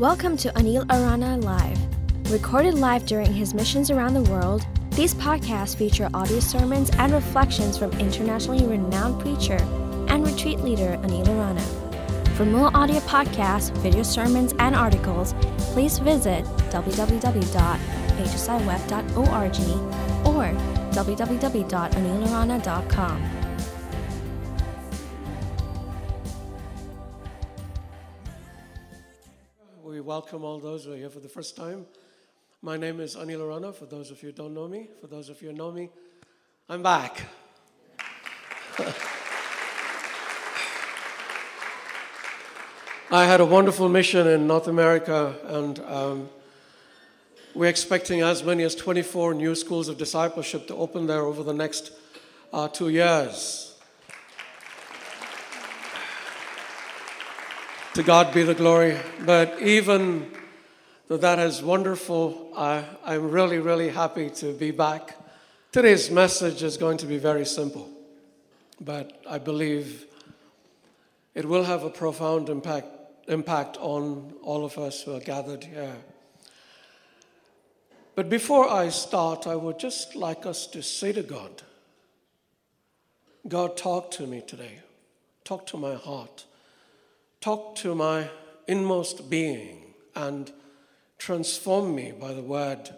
Welcome to Anil Arana Live. Recorded live during his missions around the world, these podcasts feature audio sermons and reflections from internationally renowned preacher and retreat leader Anil Arana. For more audio podcasts, video sermons, and articles, please visit www.hsiweb.org or www.anilarana.com. welcome all those who are here for the first time. My name is Anil Arana, for those of you who don't know me. For those of you who know me, I'm back. I had a wonderful mission in North America, and um, we're expecting as many as 24 new schools of discipleship to open there over the next uh, two years. To God be the glory. But even though that is wonderful, I, I'm really, really happy to be back. Today's message is going to be very simple, but I believe it will have a profound impact, impact on all of us who are gathered here. But before I start, I would just like us to say to God, God, talk to me today. Talk to my heart. Talk to my inmost being and transform me by the word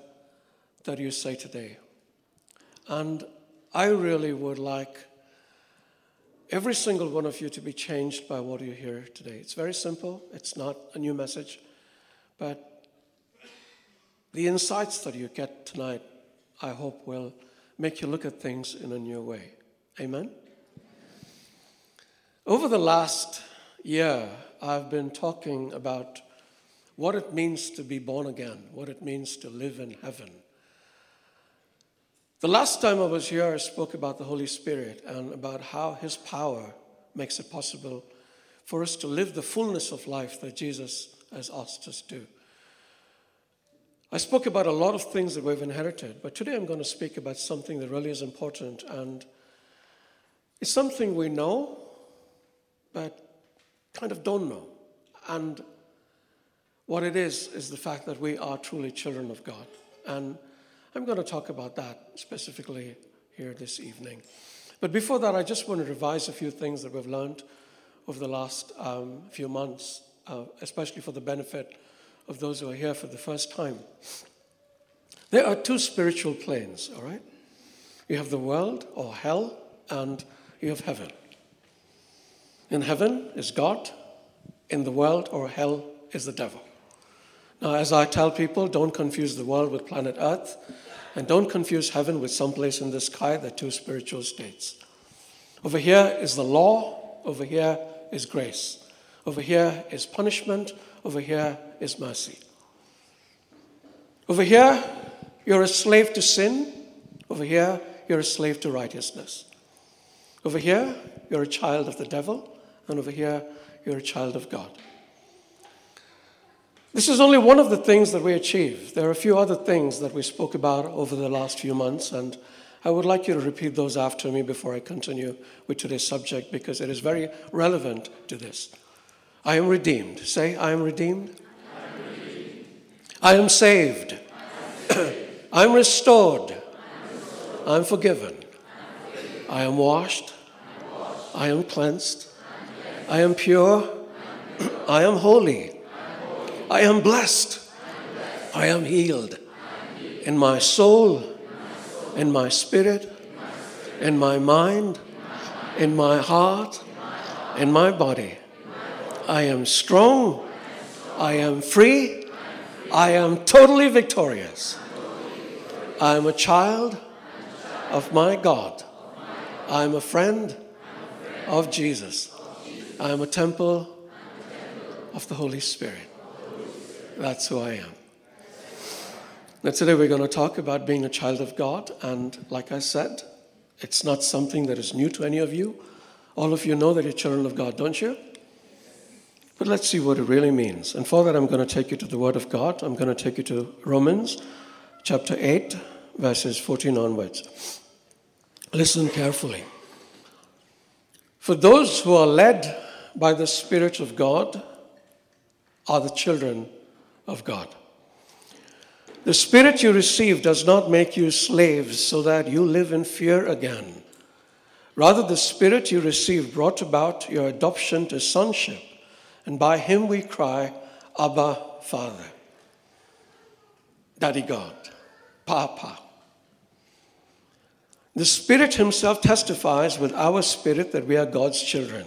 that you say today. And I really would like every single one of you to be changed by what you hear today. It's very simple, it's not a new message, but the insights that you get tonight, I hope, will make you look at things in a new way. Amen? Over the last year, I've been talking about what it means to be born again, what it means to live in heaven. The last time I was here, I spoke about the Holy Spirit and about how His power makes it possible for us to live the fullness of life that Jesus has asked us to. I spoke about a lot of things that we've inherited, but today I'm going to speak about something that really is important and it's something we know, but kind of don't know. And what it is, is the fact that we are truly children of God. And I'm going to talk about that specifically here this evening. But before that, I just want to revise a few things that we've learned over the last um, few months, uh, especially for the benefit of those who are here for the first time. There are two spiritual planes, all right? You have the world or hell, and you have heaven. In heaven is God, in the world or hell is the devil. Now, as I tell people, don't confuse the world with planet Earth, and don't confuse heaven with someplace in the sky. They're two spiritual states. Over here is the law, over here is grace. Over here is punishment, over here is mercy. Over here, you're a slave to sin, over here, you're a slave to righteousness. Over here, you're a child of the devil, and over here, you're a child of God. This is only one of the things that we achieve. There are a few other things that we spoke about over the last few months, and I would like you to repeat those after me before I continue with today's subject because it is very relevant to this. I am redeemed. Say, I am redeemed. I am, redeemed. I am saved. I am restored. I am forgiven. I am washed. I am cleansed. I am pure. I am holy. I am blessed. I am healed in my soul, in my spirit, in my mind, in my heart, in my body. I am strong. I am free. I am totally victorious. I am a child of my God. I am a friend of Jesus. I am a temple of the Holy Spirit. That's who I am. Now, today we're going to talk about being a child of God. And like I said, it's not something that is new to any of you. All of you know that you're children of God, don't you? But let's see what it really means. And for that, I'm going to take you to the Word of God. I'm going to take you to Romans chapter 8, verses 14 onwards. Listen carefully. For those who are led by the Spirit of God are the children of God. The Spirit you receive does not make you slaves so that you live in fear again. Rather, the Spirit you receive brought about your adoption to sonship, and by Him we cry, Abba, Father. Daddy God, Papa. The Spirit Himself testifies with our spirit that we are God's children.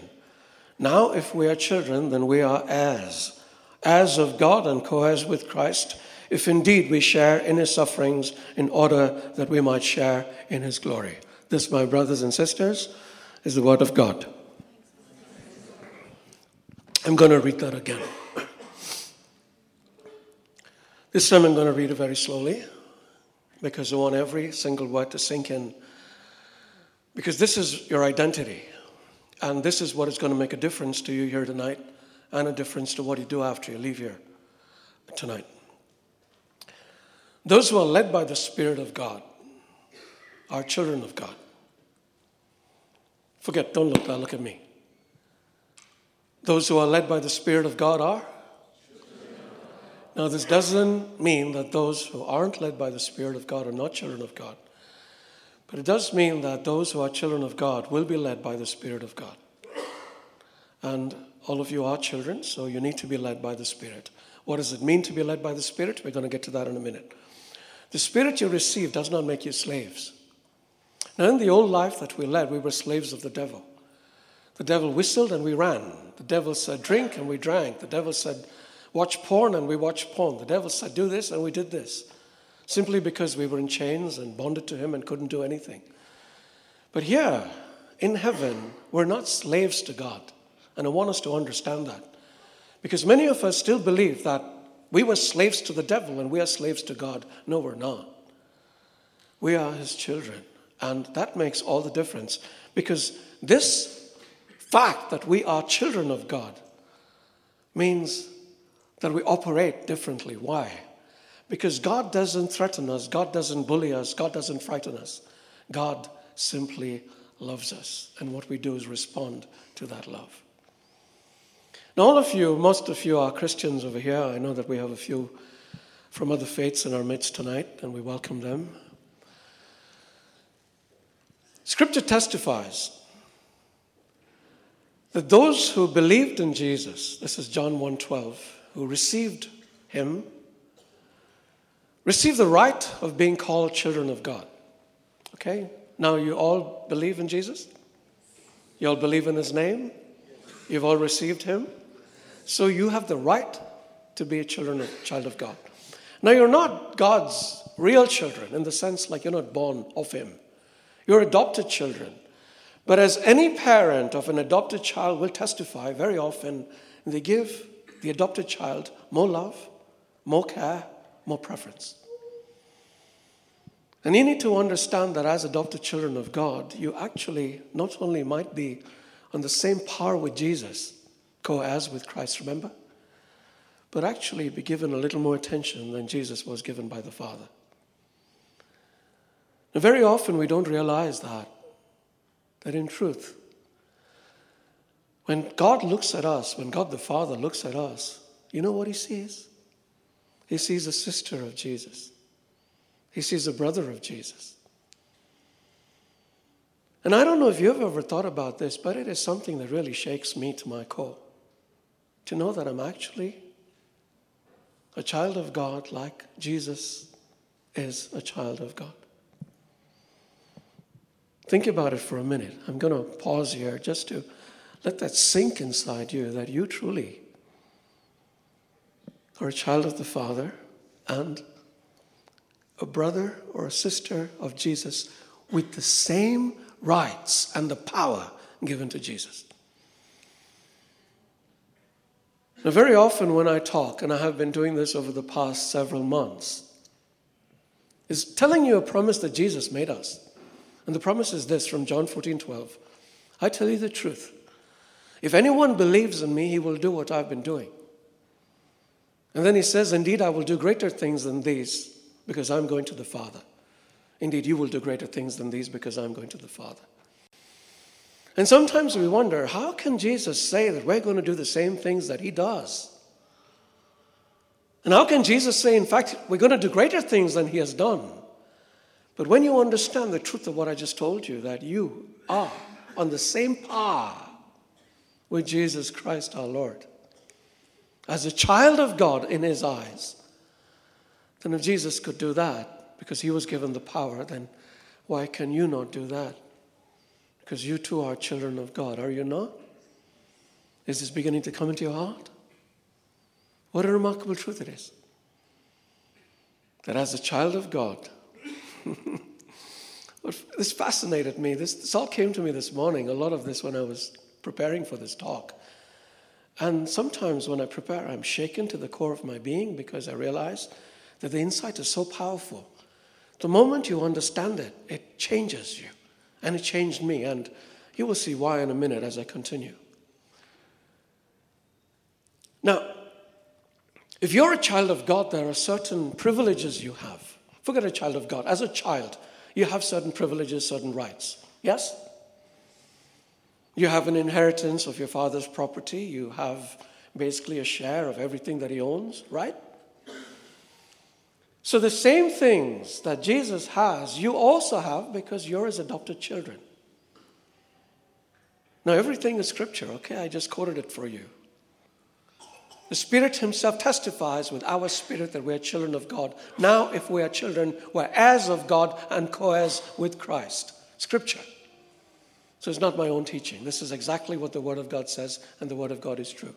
Now, if we are children, then we are heirs, heirs of God and co heirs with Christ, if indeed we share in His sufferings in order that we might share in His glory. This, my brothers and sisters, is the Word of God. I'm going to read that again. This time I'm going to read it very slowly because I want every single word to sink in. Because this is your identity. And this is what is going to make a difference to you here tonight and a difference to what you do after you leave here tonight. Those who are led by the Spirit of God are children of God. Forget, don't look there, look at me. Those who are led by the Spirit of God are? Now, this doesn't mean that those who aren't led by the Spirit of God are not children of God. But it does mean that those who are children of God will be led by the Spirit of God. And all of you are children, so you need to be led by the Spirit. What does it mean to be led by the Spirit? We're going to get to that in a minute. The Spirit you receive does not make you slaves. Now, in the old life that we led, we were slaves of the devil. The devil whistled and we ran. The devil said, drink, and we drank. The devil said, watch porn, and we watched porn. The devil said, do this, and we did this. Simply because we were in chains and bonded to him and couldn't do anything. But here, in heaven, we're not slaves to God. And I want us to understand that. Because many of us still believe that we were slaves to the devil and we are slaves to God. No, we're not. We are his children. And that makes all the difference because this fact that we are children of God means that we operate differently. Why? Because God doesn't threaten us, God doesn't bully us, God doesn't frighten us. God simply loves us. And what we do is respond to that love. Now, all of you, most of you are Christians over here. I know that we have a few from other faiths in our midst tonight, and we welcome them. Scripture testifies that those who believed in Jesus, this is John 1:12, who received him, received the right of being called children of God. Okay? Now you all believe in Jesus? You all believe in his name? You've all received him? So you have the right to be a children of, child of God. Now you're not God's real children in the sense like you're not born of him. You're adopted children. But as any parent of an adopted child will testify, very often they give the adopted child more love, more care, more preference. And you need to understand that as adopted children of God, you actually not only might be on the same par with Jesus, co heirs with Christ, remember? But actually be given a little more attention than Jesus was given by the Father. Now, very often we don't realize that, that in truth, when God looks at us, when God the Father looks at us, you know what he sees? He sees a sister of Jesus. He sees a brother of Jesus. And I don't know if you've ever thought about this, but it is something that really shakes me to my core. To know that I'm actually a child of God like Jesus is a child of God. Think about it for a minute. I'm going to pause here just to let that sink inside you that you truly are a child of the Father and a brother or a sister of Jesus with the same rights and the power given to Jesus. Now, very often when I talk, and I have been doing this over the past several months, is telling you a promise that Jesus made us. And the promise is this from John 14 12. I tell you the truth. If anyone believes in me, he will do what I've been doing. And then he says, Indeed, I will do greater things than these because I'm going to the Father. Indeed, you will do greater things than these because I'm going to the Father. And sometimes we wonder how can Jesus say that we're going to do the same things that he does? And how can Jesus say, in fact, we're going to do greater things than he has done? But when you understand the truth of what I just told you, that you are on the same par with Jesus Christ our Lord, as a child of God in his eyes, then if Jesus could do that because he was given the power, then why can you not do that? Because you too are children of God, are you not? Is this beginning to come into your heart? What a remarkable truth it is. That as a child of God, this fascinated me. This, this all came to me this morning, a lot of this when I was preparing for this talk. And sometimes when I prepare, I'm shaken to the core of my being because I realize that the insight is so powerful. The moment you understand it, it changes you. And it changed me. And you will see why in a minute as I continue. Now, if you're a child of God, there are certain privileges you have. Forget a child of God. As a child, you have certain privileges, certain rights. Yes? You have an inheritance of your father's property. You have basically a share of everything that he owns, right? So, the same things that Jesus has, you also have because you're his adopted children. Now, everything is scripture, okay? I just quoted it for you. The Spirit Himself testifies with our spirit that we are children of God. Now, if we are children, we're heirs of God and co heirs with Christ. Scripture. So it's not my own teaching. This is exactly what the Word of God says, and the Word of God is true.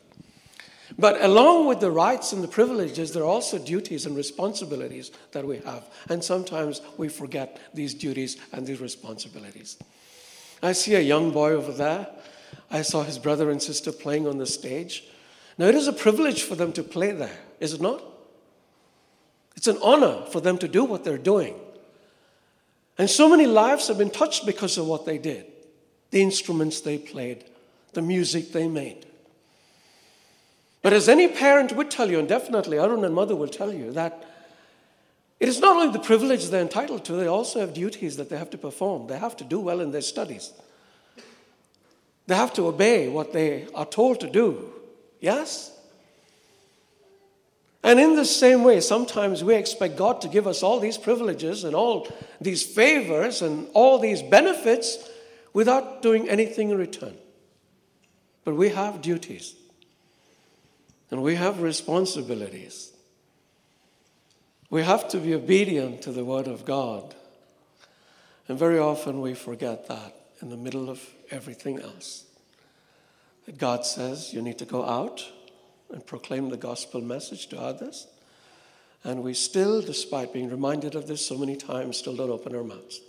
But along with the rights and the privileges, there are also duties and responsibilities that we have. And sometimes we forget these duties and these responsibilities. I see a young boy over there. I saw his brother and sister playing on the stage. Now, it is a privilege for them to play there, is it not? It's an honor for them to do what they're doing. And so many lives have been touched because of what they did the instruments they played, the music they made. But as any parent would tell you, and definitely Arun and mother will tell you, that it is not only the privilege they're entitled to, they also have duties that they have to perform. They have to do well in their studies. They have to obey what they are told to do. Yes? And in the same way, sometimes we expect God to give us all these privileges and all these favors and all these benefits without doing anything in return. But we have duties and we have responsibilities. We have to be obedient to the Word of God. And very often we forget that in the middle of everything else that God says you need to go out and proclaim the gospel message to others. And we still, despite being reminded of this so many times, still don't open our mouths.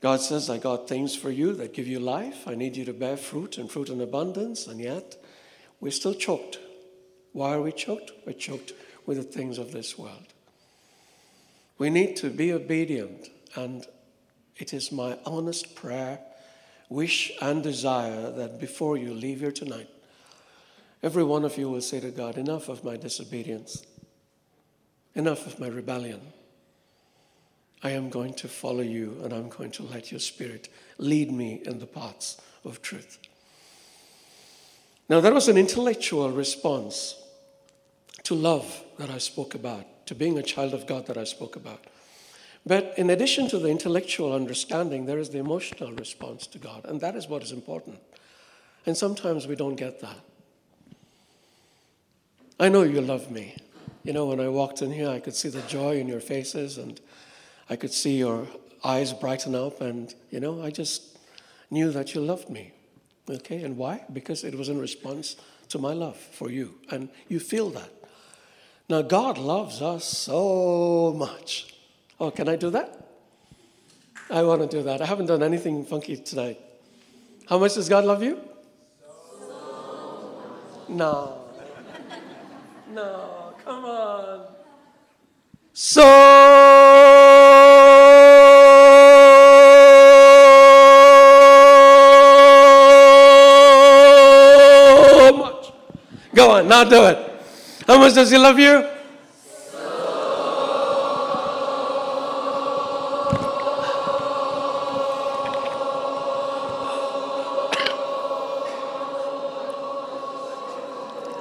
God says, I got things for you that give you life. I need you to bear fruit and fruit in abundance. And yet, we're still choked. Why are we choked? We're choked with the things of this world. We need to be obedient. And it is my honest prayer wish and desire that before you leave here tonight, every one of you will say to God, Enough of my disobedience, enough of my rebellion. I am going to follow you and I'm going to let your spirit lead me in the paths of truth. Now, that was an intellectual response to love that I spoke about, to being a child of God that I spoke about. But in addition to the intellectual understanding, there is the emotional response to God, and that is what is important. And sometimes we don't get that. I know you love me. You know, when I walked in here, I could see the joy in your faces, and I could see your eyes brighten up, and, you know, I just knew that you loved me. Okay, and why? Because it was in response to my love for you, and you feel that. Now, God loves us so much Oh, can I do that? I want to do that. I haven't done anything funky tonight. How much does God love you? So No. No, come on. So now do it. How much does He love you?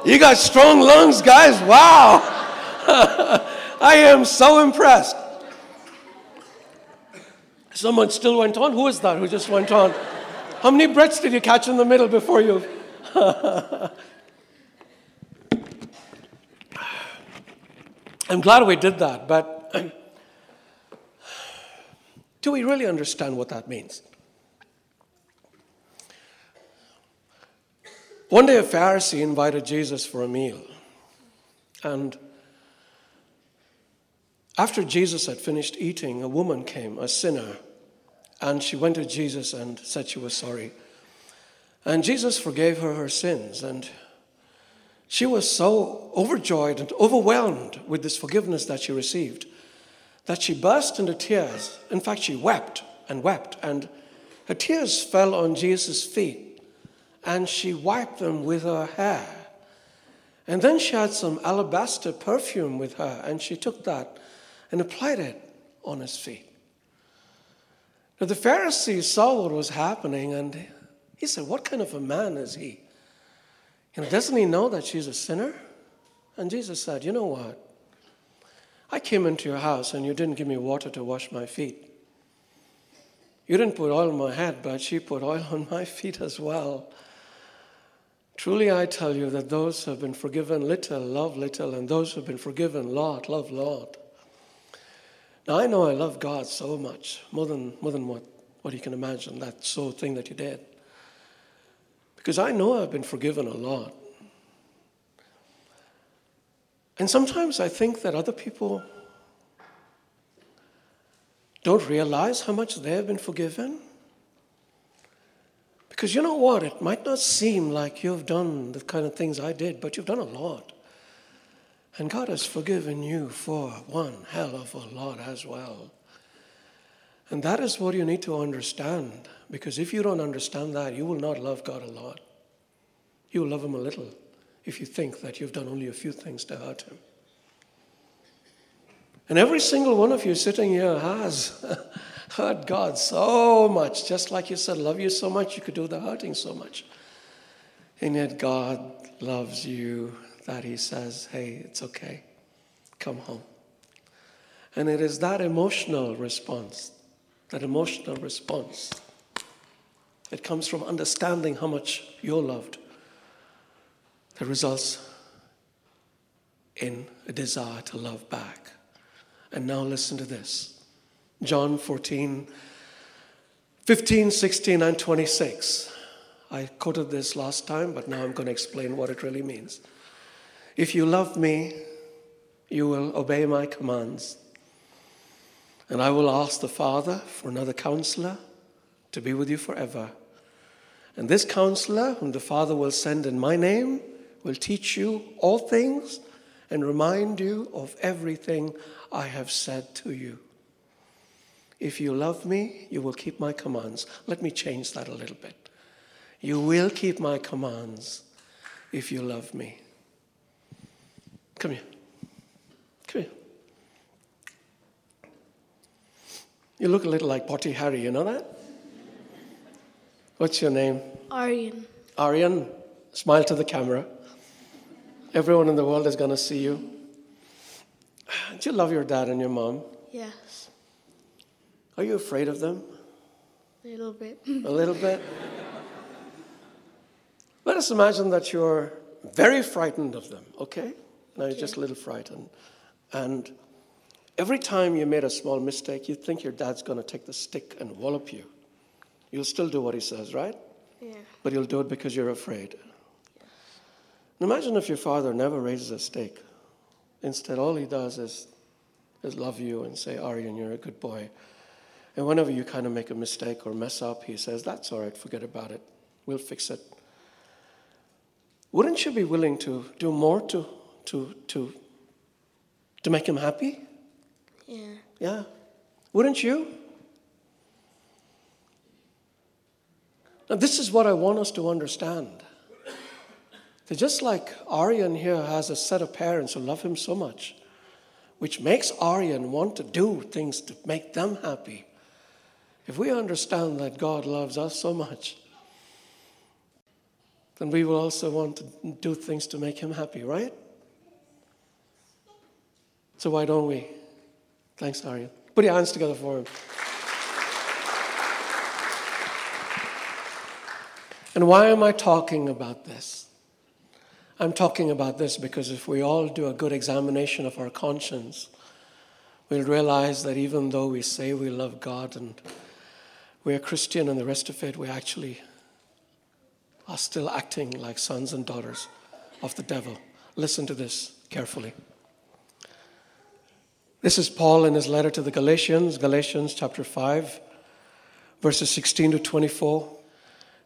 You got strong lungs, guys. Wow. I am so impressed. Someone still went on. Who is that who just went on? How many breaths did you catch in the middle before you? I'm glad we did that, but do we really understand what that means? One day, a Pharisee invited Jesus for a meal. And after Jesus had finished eating, a woman came, a sinner, and she went to Jesus and said she was sorry. And Jesus forgave her her sins. And she was so overjoyed and overwhelmed with this forgiveness that she received that she burst into tears. In fact, she wept and wept. And her tears fell on Jesus' feet and she wiped them with her hair. And then she had some alabaster perfume with her, and she took that and applied it on his feet. Now, the Pharisee saw what was happening, and he said, What kind of a man is he? Know, doesn't he know that she's a sinner? And Jesus said, You know what? I came into your house and you didn't give me water to wash my feet. You didn't put oil on my head, but she put oil on my feet as well. Truly, I tell you that those who have been forgiven little love little, and those who have been forgiven lot love lot. Now, I know I love God so much, more than, more than what, what you can imagine, that so thing that you did. Because I know I've been forgiven a lot. And sometimes I think that other people don't realize how much they have been forgiven. Because you know what? It might not seem like you've done the kind of things I did, but you've done a lot. And God has forgiven you for one hell of a lot as well. And that is what you need to understand. Because if you don't understand that, you will not love God a lot. You will love Him a little if you think that you've done only a few things to hurt Him. And every single one of you sitting here has hurt God so much, just like you said, love you so much, you could do the hurting so much. And yet God loves you that He says, hey, it's okay, come home. And it is that emotional response, that emotional response, it comes from understanding how much you're loved, that results in a desire to love back. And now listen to this. John 14, 15, 16, and 26. I quoted this last time, but now I'm going to explain what it really means. If you love me, you will obey my commands. And I will ask the Father for another counselor to be with you forever. And this counselor, whom the Father will send in my name, will teach you all things and remind you of everything I have said to you. If you love me, you will keep my commands. Let me change that a little bit. You will keep my commands if you love me. Come here. Come here. You look a little like Potty Harry, you know that? What's your name? Aryan. Aryan, smile to the camera. Everyone in the world is going to see you. Do you love your dad and your mom? Yes. Are you afraid of them? A little bit. A little bit? Let us imagine that you're very frightened of them, okay? Now you're just a little frightened. And every time you made a small mistake, you think your dad's going to take the stick and wallop you. You'll still do what he says, right? Yeah. But you'll do it because you're afraid. Imagine if your father never raises a stake. Instead, all he does is, is love you and say, Aryan, you're a good boy. And whenever you kind of make a mistake or mess up, he says, That's all right, forget about it. We'll fix it. Wouldn't you be willing to do more to, to, to, to make him happy? Yeah. Yeah. Wouldn't you? Now, this is what I want us to understand. That just like Aryan here has a set of parents who love him so much, which makes Aryan want to do things to make them happy, if we understand that God loves us so much, then we will also want to do things to make him happy, right? So why don't we? Thanks, Aryan. Put your hands together for him. And why am I talking about this? I'm talking about this because if we all do a good examination of our conscience, we'll realize that even though we say we love God and we're Christian and the rest of it, we actually are still acting like sons and daughters of the devil. Listen to this carefully. This is Paul in his letter to the Galatians, Galatians chapter 5, verses 16 to 24.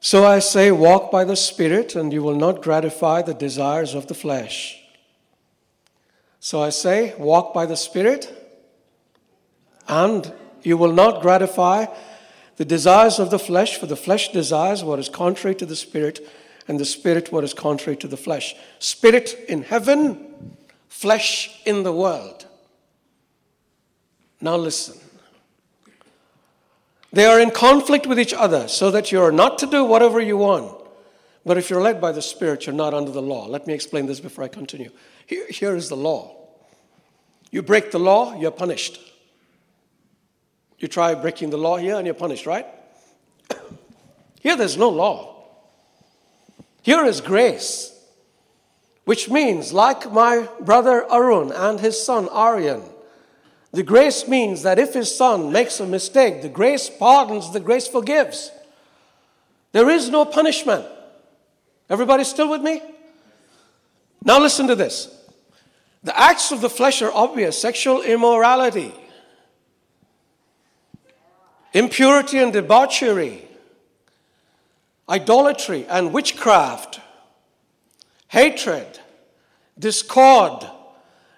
So I say, walk by the Spirit, and you will not gratify the desires of the flesh. So I say, walk by the Spirit, and you will not gratify the desires of the flesh, for the flesh desires what is contrary to the Spirit, and the Spirit what is contrary to the flesh. Spirit in heaven, flesh in the world. Now listen. They are in conflict with each other so that you are not to do whatever you want. But if you're led by the Spirit, you're not under the law. Let me explain this before I continue. Here, here is the law you break the law, you're punished. You try breaking the law here and you're punished, right? Here there's no law. Here is grace, which means, like my brother Arun and his son Aryan, the grace means that if his son makes a mistake, the grace pardons, the grace forgives. There is no punishment. Everybody still with me? Now listen to this. The acts of the flesh are obvious sexual immorality, impurity and debauchery, idolatry and witchcraft, hatred, discord,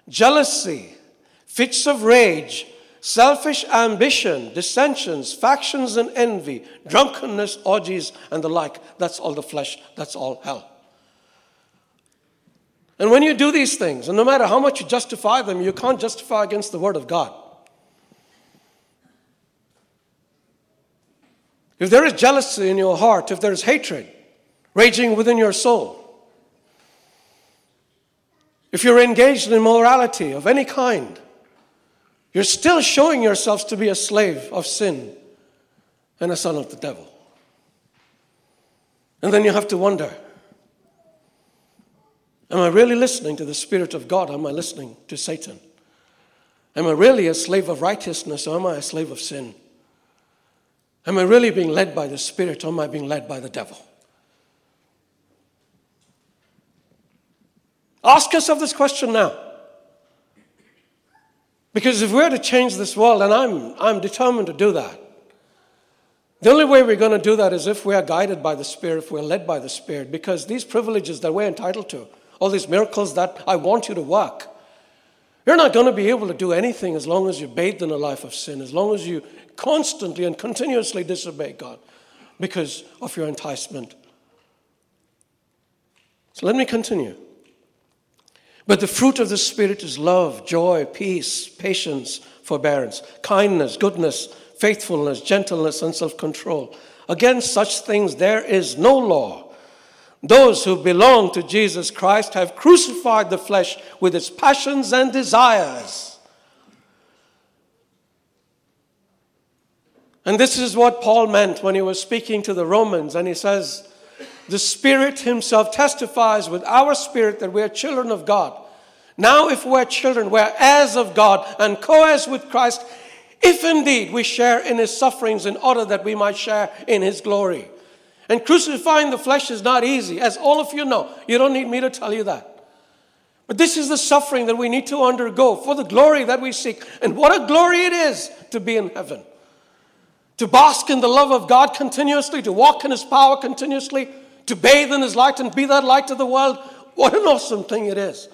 jealousy fits of rage, selfish ambition, dissensions, factions, and envy, drunkenness, orgies, and the like. That's all the flesh, that's all hell. And when you do these things, and no matter how much you justify them, you can't justify against the Word of God. If there is jealousy in your heart, if there is hatred raging within your soul, if you're engaged in immorality of any kind, you're still showing yourselves to be a slave of sin and a son of the devil. And then you have to wonder Am I really listening to the Spirit of God? Am I listening to Satan? Am I really a slave of righteousness or am I a slave of sin? Am I really being led by the Spirit or am I being led by the devil? Ask yourself this question now. Because if we're to change this world, and I'm, I'm determined to do that, the only way we're going to do that is if we are guided by the Spirit, if we're led by the Spirit, because these privileges that we're entitled to, all these miracles that I want you to work, you're not going to be able to do anything as long as you're bathed in a life of sin, as long as you constantly and continuously disobey God because of your enticement. So let me continue. But the fruit of the Spirit is love, joy, peace, patience, forbearance, kindness, goodness, faithfulness, gentleness, and self control. Against such things there is no law. Those who belong to Jesus Christ have crucified the flesh with its passions and desires. And this is what Paul meant when he was speaking to the Romans, and he says, the Spirit Himself testifies with our spirit that we are children of God. Now, if we're children, we're heirs of God and co heirs with Christ, if indeed we share in His sufferings in order that we might share in His glory. And crucifying the flesh is not easy, as all of you know. You don't need me to tell you that. But this is the suffering that we need to undergo for the glory that we seek. And what a glory it is to be in heaven. To bask in the love of God continuously, to walk in His power continuously, to bathe in His light and be that light to the world. What an awesome thing it is.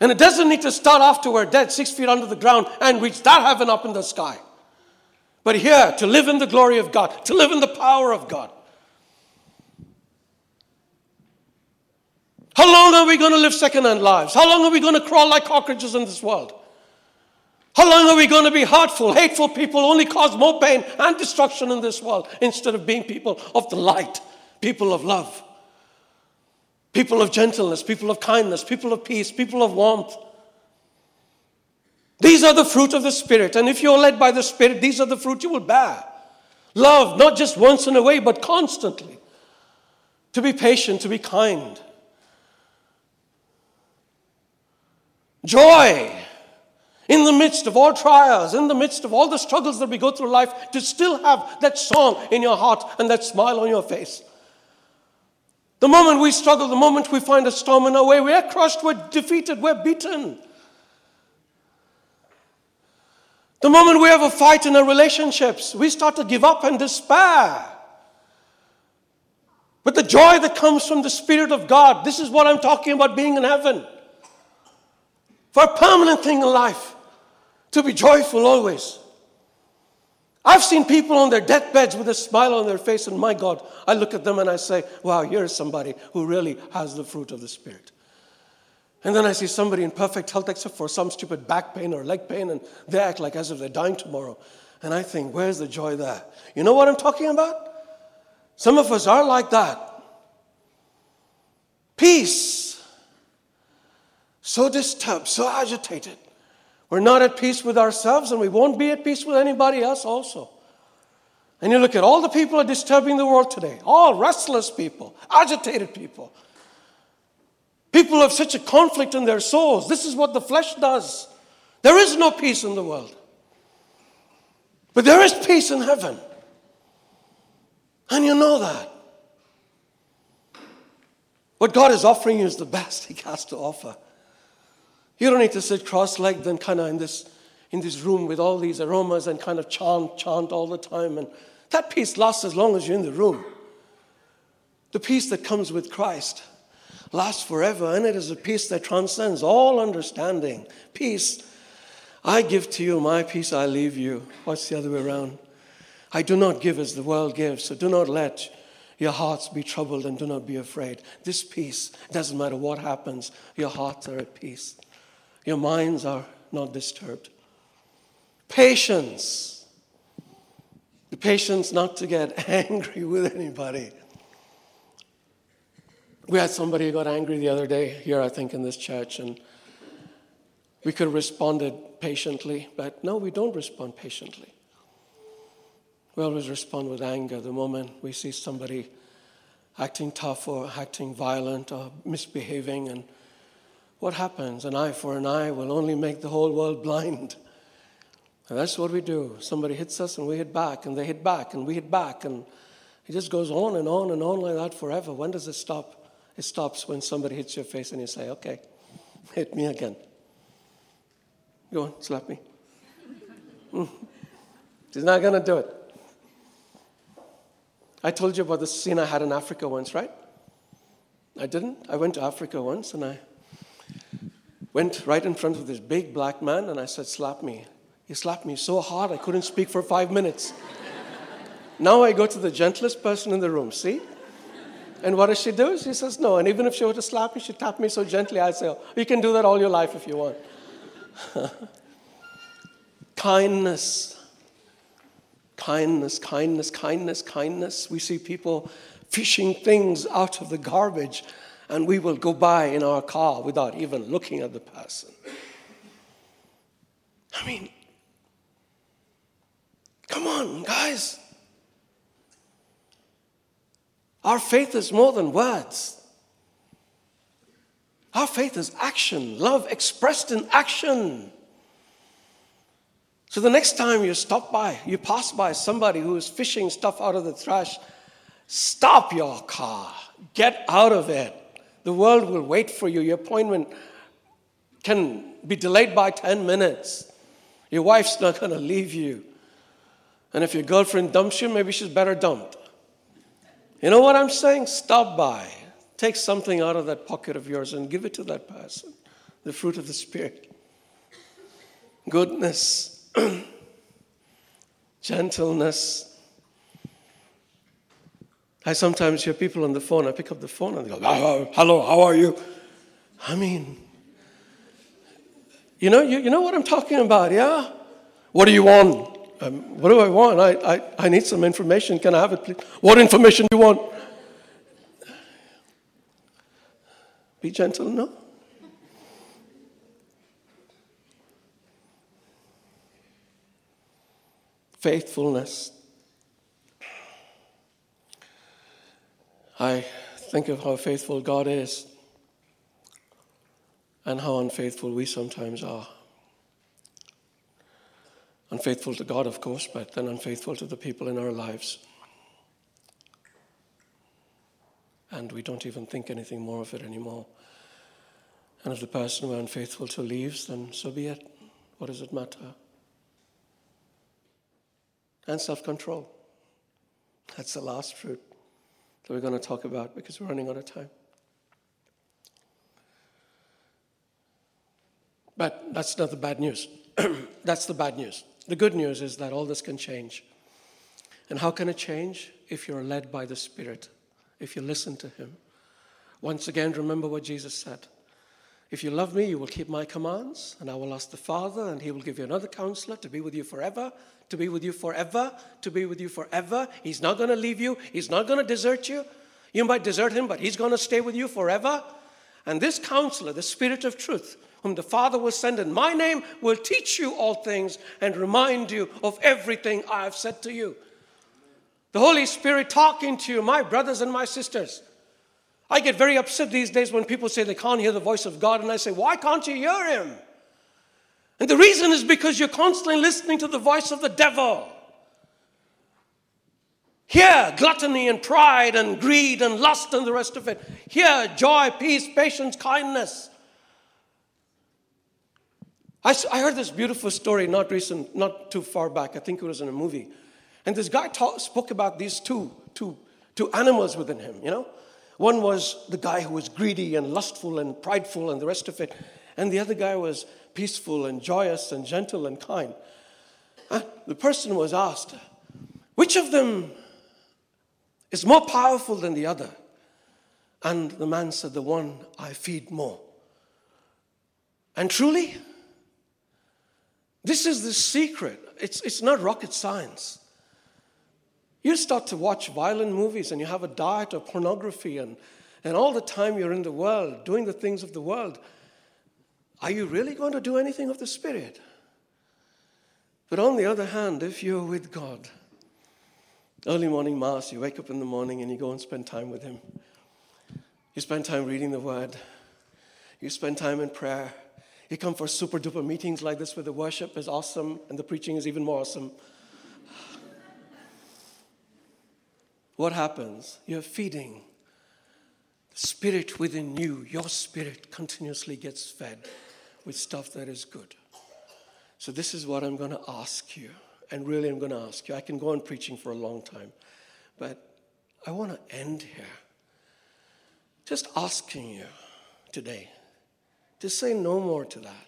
And it doesn't need to start after we're dead, six feet under the ground, and reach that heaven up in the sky. But here, to live in the glory of God, to live in the power of God. How long are we going to live second-hand lives? How long are we going to crawl like cockroaches in this world? How long are we going to be hurtful, hateful people, only cause more pain and destruction in this world instead of being people of the light? people of love. people of gentleness, people of kindness, people of peace, people of warmth. These are the fruit of the Spirit. And if you're led by the Spirit, these are the fruit you will bear. Love, not just once in a way, but constantly. To be patient, to be kind. Joy in the midst of all trials, in the midst of all the struggles that we go through life, to still have that song in your heart and that smile on your face. The moment we struggle, the moment we find a storm in our way, we are crushed, we're defeated, we're beaten. The moment we have a fight in our relationships, we start to give up and despair. But the joy that comes from the Spirit of God, this is what I'm talking about being in heaven. For a permanent thing in life, to be joyful always. I've seen people on their deathbeds with a smile on their face, and my God, I look at them and I say, wow, here's somebody who really has the fruit of the Spirit. And then I see somebody in perfect health except for some stupid back pain or leg pain, and they act like as if they're dying tomorrow. And I think, where's the joy there? You know what I'm talking about? Some of us are like that. Peace. So disturbed, so agitated. We're not at peace with ourselves and we won't be at peace with anybody else also. And you look at all the people are disturbing the world today, all restless people, agitated people, people have such a conflict in their souls. This is what the flesh does. There is no peace in the world. But there is peace in heaven. And you know that. What God is offering you is the best He has to offer. You don't need to sit cross-legged and kind of in this, in this room with all these aromas and kind of chant, chant all the time. And that peace lasts as long as you're in the room. The peace that comes with Christ lasts forever, and it is a peace that transcends all understanding. Peace. I give to you my peace, I leave you. What's the other way around? I do not give as the world gives, so do not let your hearts be troubled and do not be afraid. This peace, doesn't matter what happens, your hearts are at peace. Your minds are not disturbed. Patience. The patience not to get angry with anybody. We had somebody who got angry the other day here, I think, in this church, and we could have responded patiently, but no, we don't respond patiently. We always respond with anger the moment we see somebody acting tough or acting violent or misbehaving and what happens? An eye for an eye will only make the whole world blind. And that's what we do. Somebody hits us and we hit back, and they hit back, and we hit back, and it just goes on and on and on like that forever. When does it stop? It stops when somebody hits your face and you say, okay, hit me again. Go on, slap me. Mm. He's not going to do it. I told you about the scene I had in Africa once, right? I didn't. I went to Africa once and I went right in front of this big black man and I said, Slap me. He slapped me so hard I couldn't speak for five minutes. now I go to the gentlest person in the room, see? And what does she do? She says, No. And even if she were to slap me, she tap me so gently, I say, oh, You can do that all your life if you want. kindness. Kindness, kindness, kindness, kindness. We see people fishing things out of the garbage and we will go by in our car without even looking at the person. I mean, come on, guys. Our faith is more than words. Our faith is action, love expressed in action. So the next time you stop by, you pass by somebody who is fishing stuff out of the trash, stop your car, get out of it. The world will wait for you. Your appointment can be delayed by 10 minutes. Your wife's not going to leave you. And if your girlfriend dumps you, maybe she's better dumped. You know what I'm saying? Stop by. Take something out of that pocket of yours and give it to that person. The fruit of the Spirit. Goodness, gentleness, I sometimes hear people on the phone. I pick up the phone and they go, "Hello, how are you?" I mean, you know, you, you know what I'm talking about, yeah? What do you want? Um, what do I want? I, I, I need some information. Can I have it, please? What information do you want? Be gentle, no? Faithfulness. I think of how faithful God is and how unfaithful we sometimes are. Unfaithful to God, of course, but then unfaithful to the people in our lives. And we don't even think anything more of it anymore. And if the person we're unfaithful to leaves, then so be it. What does it matter? And self control. That's the last fruit that we're going to talk about because we're running out of time. But that's not the bad news. that's the bad news. The good news is that all this can change. And how can it change? If you're led by the Spirit, if you listen to Him. Once again, remember what Jesus said. If you love me, you will keep my commands, and I will ask the Father, and He will give you another counselor to be with you forever, to be with you forever, to be with you forever. He's not going to leave you, He's not going to desert you. You might desert Him, but He's going to stay with you forever. And this counselor, the Spirit of truth, whom the Father will send in my name, will teach you all things and remind you of everything I have said to you. The Holy Spirit talking to you, my brothers and my sisters. I get very upset these days when people say they can't hear the voice of God, and I say, Why can't you hear Him? And the reason is because you're constantly listening to the voice of the devil. Here, gluttony and pride and greed and lust and the rest of it. Here, joy, peace, patience, kindness. I, I heard this beautiful story not recent, not too far back. I think it was in a movie. And this guy talk, spoke about these two, two, two animals within him, you know? One was the guy who was greedy and lustful and prideful and the rest of it. And the other guy was peaceful and joyous and gentle and kind. Uh, the person was asked, which of them is more powerful than the other? And the man said, The one I feed more. And truly, this is the secret. It's, it's not rocket science. You start to watch violent movies and you have a diet of pornography, and, and all the time you're in the world doing the things of the world. Are you really going to do anything of the Spirit? But on the other hand, if you're with God, early morning Mass, you wake up in the morning and you go and spend time with Him. You spend time reading the Word, you spend time in prayer. You come for super duper meetings like this where the worship is awesome and the preaching is even more awesome. what happens? You're feeding. The spirit within you, your spirit, continuously gets fed with stuff that is good. So, this is what I'm going to ask you. And really, I'm going to ask you. I can go on preaching for a long time, but I want to end here just asking you today to say no more to that.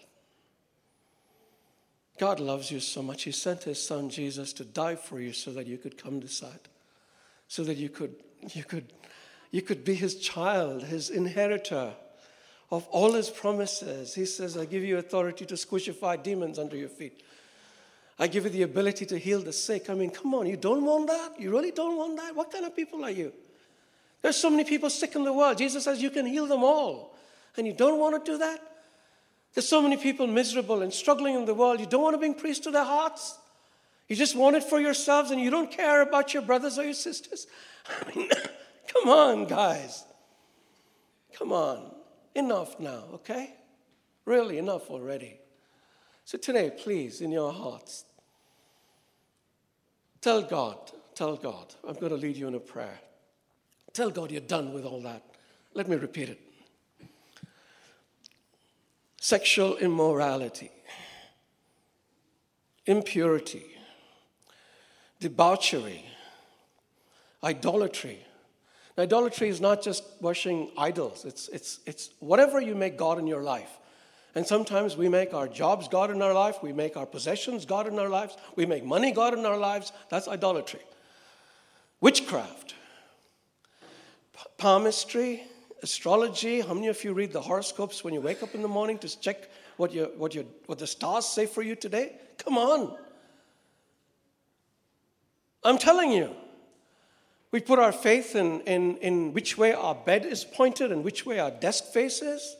God loves you so much, He sent His Son Jesus to die for you so that you could come to sight so that you could, you could, you could be his child, his inheritor of all his promises. He says, I give you authority to squishify demons under your feet. I give you the ability to heal the sick. I mean, come on, you don't want that? You really don't want that? What kind of people are you? There's so many people sick in the world. Jesus says you can heal them all. And you don't want to do that? There's so many people miserable and struggling in the world. You don't want to bring peace to their hearts? You just want it for yourselves and you don't care about your brothers or your sisters? I mean, come on, guys. Come on. Enough now, okay? Really, enough already. So today, please, in your hearts, tell God, tell God, I'm going to lead you in a prayer. Tell God you're done with all that. Let me repeat it. Sexual immorality, impurity, debauchery, idolatry. Now, idolatry is not just worshiping idols, it's, it's, it's whatever you make God in your life. And sometimes we make our jobs God in our life, we make our possessions God in our lives, we make money God in our lives. That's idolatry. Witchcraft, palmistry, astrology. How many of you read the horoscopes when you wake up in the morning to check what, your, what, your, what the stars say for you today? Come on. I'm telling you. We put our faith in, in, in which way our bed is pointed and which way our desk faces.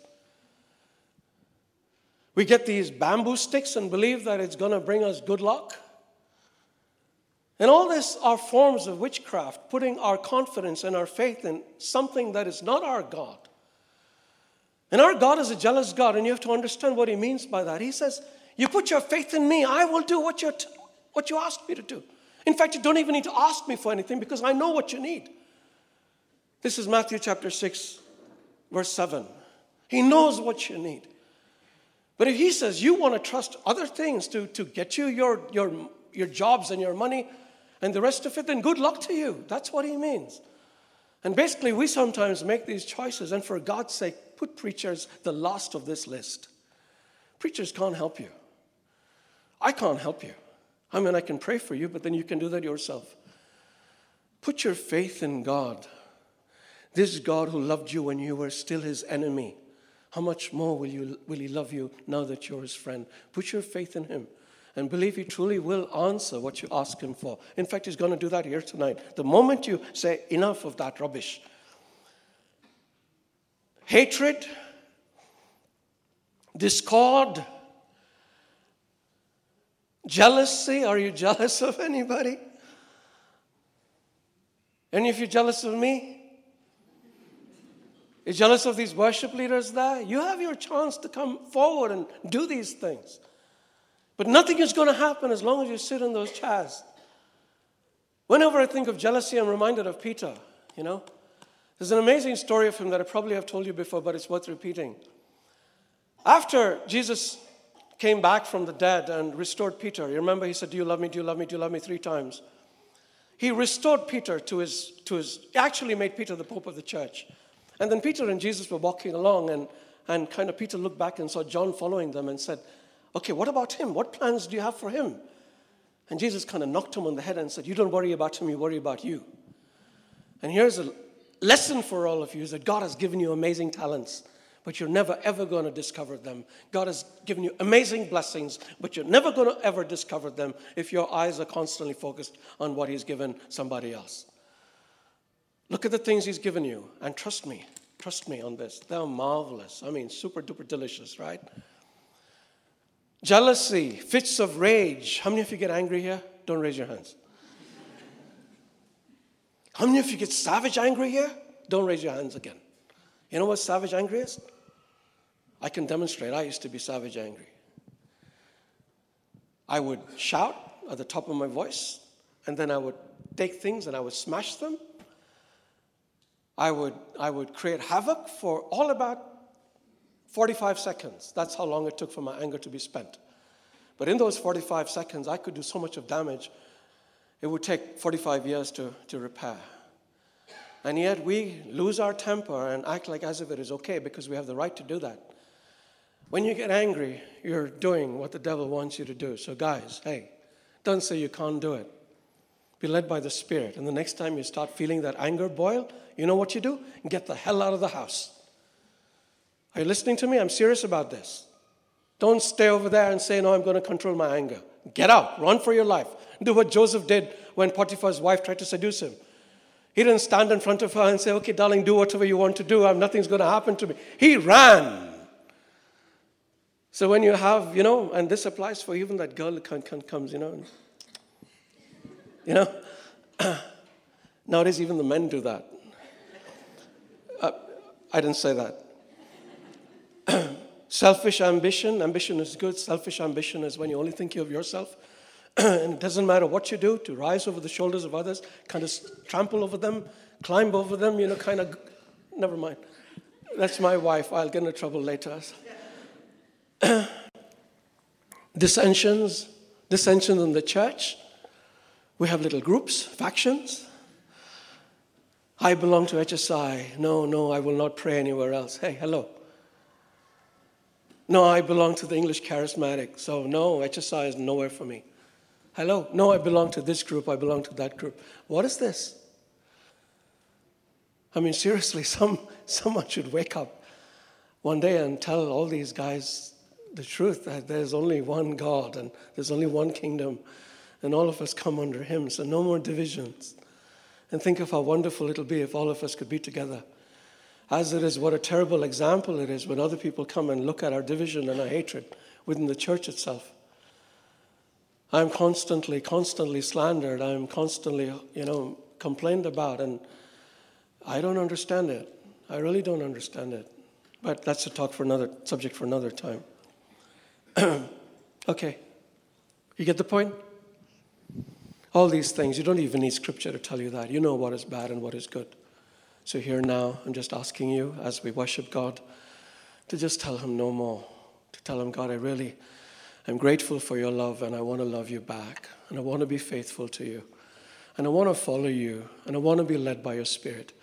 We get these bamboo sticks and believe that it's going to bring us good luck. And all this are forms of witchcraft, putting our confidence and our faith in something that is not our God. And our God is a jealous God, and you have to understand what He means by that. He says, You put your faith in me, I will do what, you what you asked me to do. In fact, you don't even need to ask me for anything because I know what you need. This is Matthew chapter 6, verse 7. He knows what you need. But if He says you want to trust other things to, to get you your, your, your jobs and your money, and the rest of it, then good luck to you. That's what he means. And basically, we sometimes make these choices, and for God's sake, put preachers the last of this list. Preachers can't help you. I can't help you. I mean, I can pray for you, but then you can do that yourself. Put your faith in God. This God who loved you when you were still his enemy. How much more will, you, will he love you now that you're his friend? Put your faith in him and believe He truly will answer what you ask Him for. In fact, He's going to do that here tonight. The moment you say, enough of that rubbish, hatred, discord, jealousy are you jealous of anybody? Any of you jealous of me? You jealous of these worship leaders there? You have your chance to come forward and do these things. But nothing is going to happen as long as you sit in those chairs. Whenever I think of jealousy, I'm reminded of Peter, you know. There's an amazing story of him that I probably have told you before, but it's worth repeating. After Jesus came back from the dead and restored Peter, you remember he said, Do you love me? Do you love me? Do you love me? three times. He restored Peter to his, to his, actually made Peter the Pope of the church. And then Peter and Jesus were walking along, and, and kind of Peter looked back and saw John following them and said, Okay, what about him? What plans do you have for him? And Jesus kind of knocked him on the head and said, You don't worry about him, you worry about you. And here's a lesson for all of you is that God has given you amazing talents, but you're never ever going to discover them. God has given you amazing blessings, but you're never going to ever discover them if your eyes are constantly focused on what He's given somebody else. Look at the things He's given you and trust me. Trust me on this. They're marvelous. I mean, super duper delicious, right? Jealousy, fits of rage. How many of you get angry here? Don't raise your hands. How many of you get savage angry here? Don't raise your hands again. You know what savage angry is? I can demonstrate. I used to be savage angry. I would shout at the top of my voice, and then I would take things and I would smash them. I would, I would create havoc for all about 45 seconds. That's how long it took for my anger to be spent. But in those 45 seconds, I could do so much of damage, it would take 45 years to, to repair. And yet we lose our temper and act like as if it is okay because we have the right to do that. When you get angry, you're doing what the devil wants you to do. So, guys, hey, don't say you can't do it. Be led by the Spirit. And the next time you start feeling that anger boil, you know what you do? Get the hell out of the house. Are you listening to me? I'm serious about this. Don't stay over there and say, No, I'm going to control my anger. Get out, run for your life. Do what Joseph did when Potiphar's wife tried to seduce him. He didn't stand in front of her and say, Okay, darling, do whatever you want to do. Nothing's going to happen to me. He ran. So when you have, you know, and this applies for even that girl that comes, you know, you know, nowadays even the men do that. Uh, I didn't say that. Selfish ambition, ambition is good. Selfish ambition is when you only think of yourself. and it doesn't matter what you do to rise over the shoulders of others, kind of trample over them, climb over them, you know, kind of. Never mind. That's my wife. I'll get into trouble later. dissensions, dissensions in the church. We have little groups, factions. I belong to HSI. No, no, I will not pray anywhere else. Hey, hello. No, I belong to the English charismatic, so no, HSI is nowhere for me. Hello? No, I belong to this group, I belong to that group. What is this? I mean, seriously, some, someone should wake up one day and tell all these guys the truth that there's only one God and there's only one kingdom, and all of us come under Him, so no more divisions. And think of how wonderful it'll be if all of us could be together. As it is, what a terrible example it is when other people come and look at our division and our hatred within the church itself. I'm constantly, constantly slandered. I'm constantly, you know, complained about, and I don't understand it. I really don't understand it. But that's a talk for another subject for another time. okay. You get the point? All these things, you don't even need scripture to tell you that. You know what is bad and what is good. So, here now, I'm just asking you as we worship God to just tell Him no more. To tell Him, God, I really am grateful for your love and I want to love you back. And I want to be faithful to you. And I want to follow you. And I want to be led by your Spirit.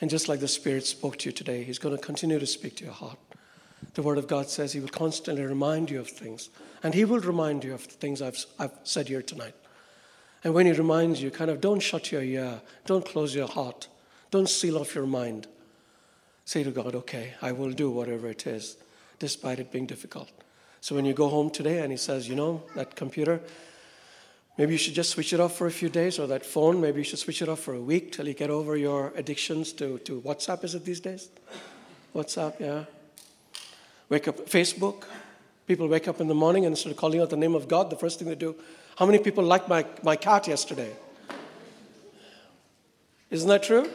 And just like the Spirit spoke to you today, He's going to continue to speak to your heart. The Word of God says He will constantly remind you of things. And He will remind you of the things I've, I've said here tonight. And when He reminds you, kind of don't shut your ear, don't close your heart, don't seal off your mind. Say to God, okay, I will do whatever it is, despite it being difficult. So when you go home today and He says, you know, that computer, Maybe you should just switch it off for a few days, or that phone, maybe you should switch it off for a week till you get over your addictions to, to WhatsApp, is it these days? WhatsApp, yeah. Wake up, Facebook. People wake up in the morning and instead of calling out the name of God, the first thing they do, how many people liked my, my cat yesterday? Isn't that true?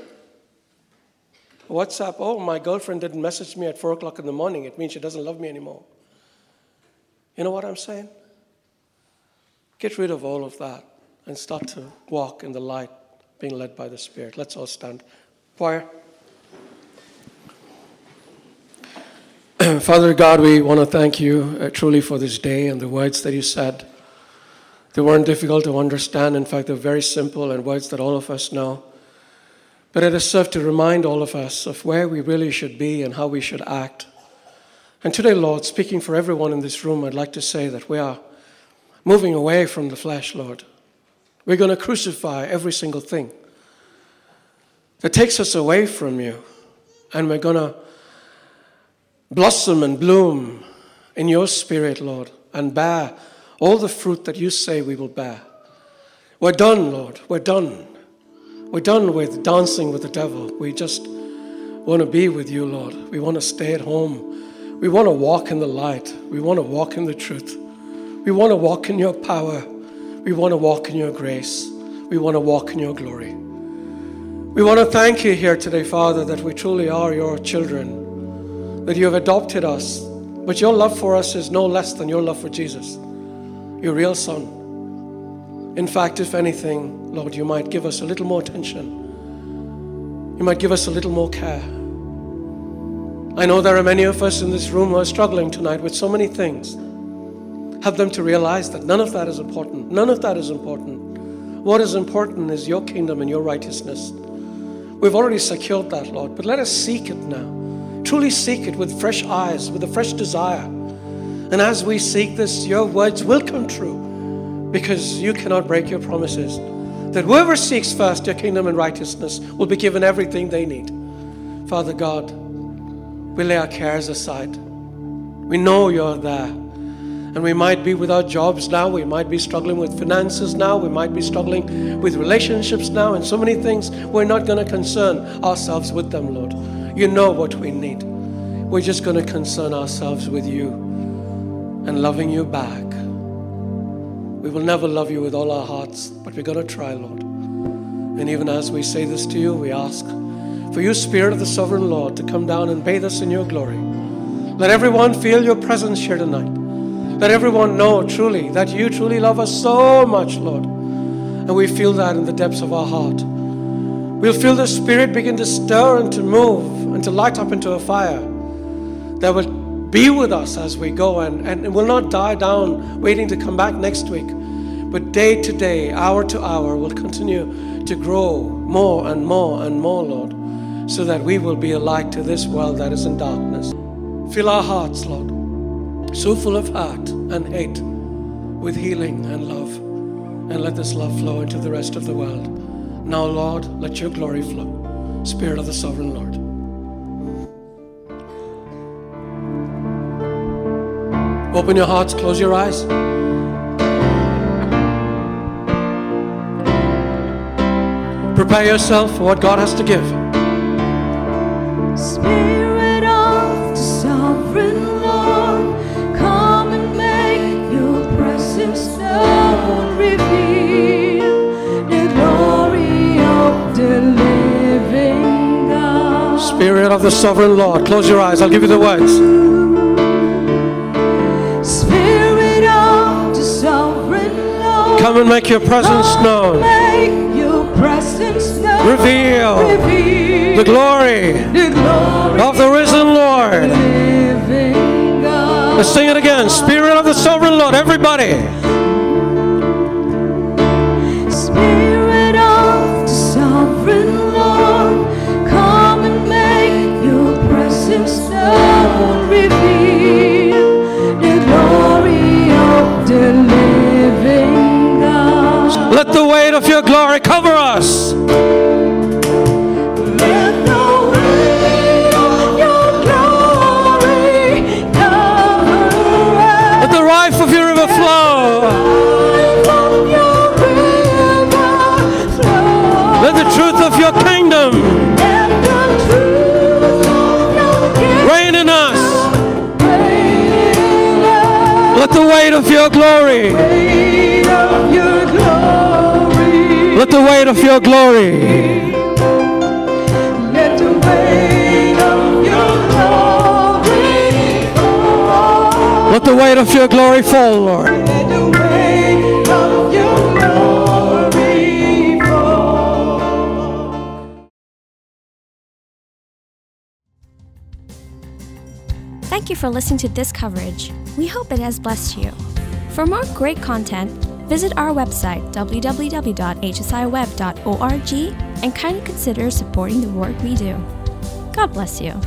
WhatsApp, oh, my girlfriend didn't message me at 4 o'clock in the morning. It means she doesn't love me anymore. You know what I'm saying? Get rid of all of that and start to walk in the light, being led by the Spirit. Let's all stand. Choir. Father God, we want to thank you uh, truly for this day and the words that you said. They weren't difficult to understand. In fact, they're very simple and words that all of us know. But it has served to remind all of us of where we really should be and how we should act. And today, Lord, speaking for everyone in this room, I'd like to say that we are moving away from the flesh, Lord. We're going to crucify every single thing that takes us away from you. And we're going to blossom and bloom in your spirit, Lord, and bear all the fruit that you say we will bear. We're done, Lord. We're done. We're done with dancing with the devil. We just want to be with you, Lord. We want to stay at home. We want to walk in the light. We want to walk in the truth. We want to walk in your power. We want to walk in your grace. We want to walk in your glory. We want to thank you here today, Father, that we truly are your children, that you have adopted us. But your love for us is no less than your love for Jesus, your real Son. In fact, if anything, Lord, you might give us a little more attention. You might give us a little more care. I know there are many of us in this room who are struggling tonight with so many things. Help them to realize that none of that is important. None of that is important. What is important is your kingdom and your righteousness. We've already secured that, Lord, but let us seek it now. Truly seek it with fresh eyes, with a fresh desire. And as we seek this, your words will come true because you cannot break your promises. That whoever seeks first your kingdom and righteousness will be given everything they need. Father God, we lay our cares aside. We know you're there. And we might be without jobs now. We might be struggling with finances now. We might be struggling with relationships now and so many things. We're not going to concern ourselves with them, Lord. You know what we need. We're just going to concern ourselves with you and loving you back. We will never love you with all our hearts, but we're going to try, Lord. And even as we say this to you, we ask for you, Spirit of the Sovereign Lord, to come down and bathe us in your glory. Let everyone feel your presence here tonight. Let everyone know truly that you truly love us so much, Lord. And we feel that in the depths of our heart. We'll feel the Spirit begin to stir and to move and to light up into a fire that will be with us as we go and, and will not die down waiting to come back next week. But day to day, hour to hour, will continue to grow more and more and more, Lord, so that we will be a light to this world that is in darkness. Fill our hearts, Lord so full of heart and hate with healing and love. And let this love flow into the rest of the world. Now, Lord, let your glory flow. Spirit of the sovereign Lord. Open your hearts, close your eyes. Prepare yourself for what God has to give. Spirit of the sovereign Lord, come and make your presence known. Reveal the glory of the living God. Spirit of the sovereign Lord, close your eyes. I'll give you the words. Come and make your presence known. Make your presence known. Reveal Reveal The glory of the risen Lord. Let's sing it again. Spirit of the sovereign Lord, everybody. Of your glory cover us. Let the weight of your glory weight of your glory Let the weight of your glory fall. Let the weight of your glory fall, Lord. Let the weight of your glory fall. Thank you for listening to this coverage. We hope it has blessed you. For more great content, visit our website www.hsiweb.org and kindly consider supporting the work we do. God bless you.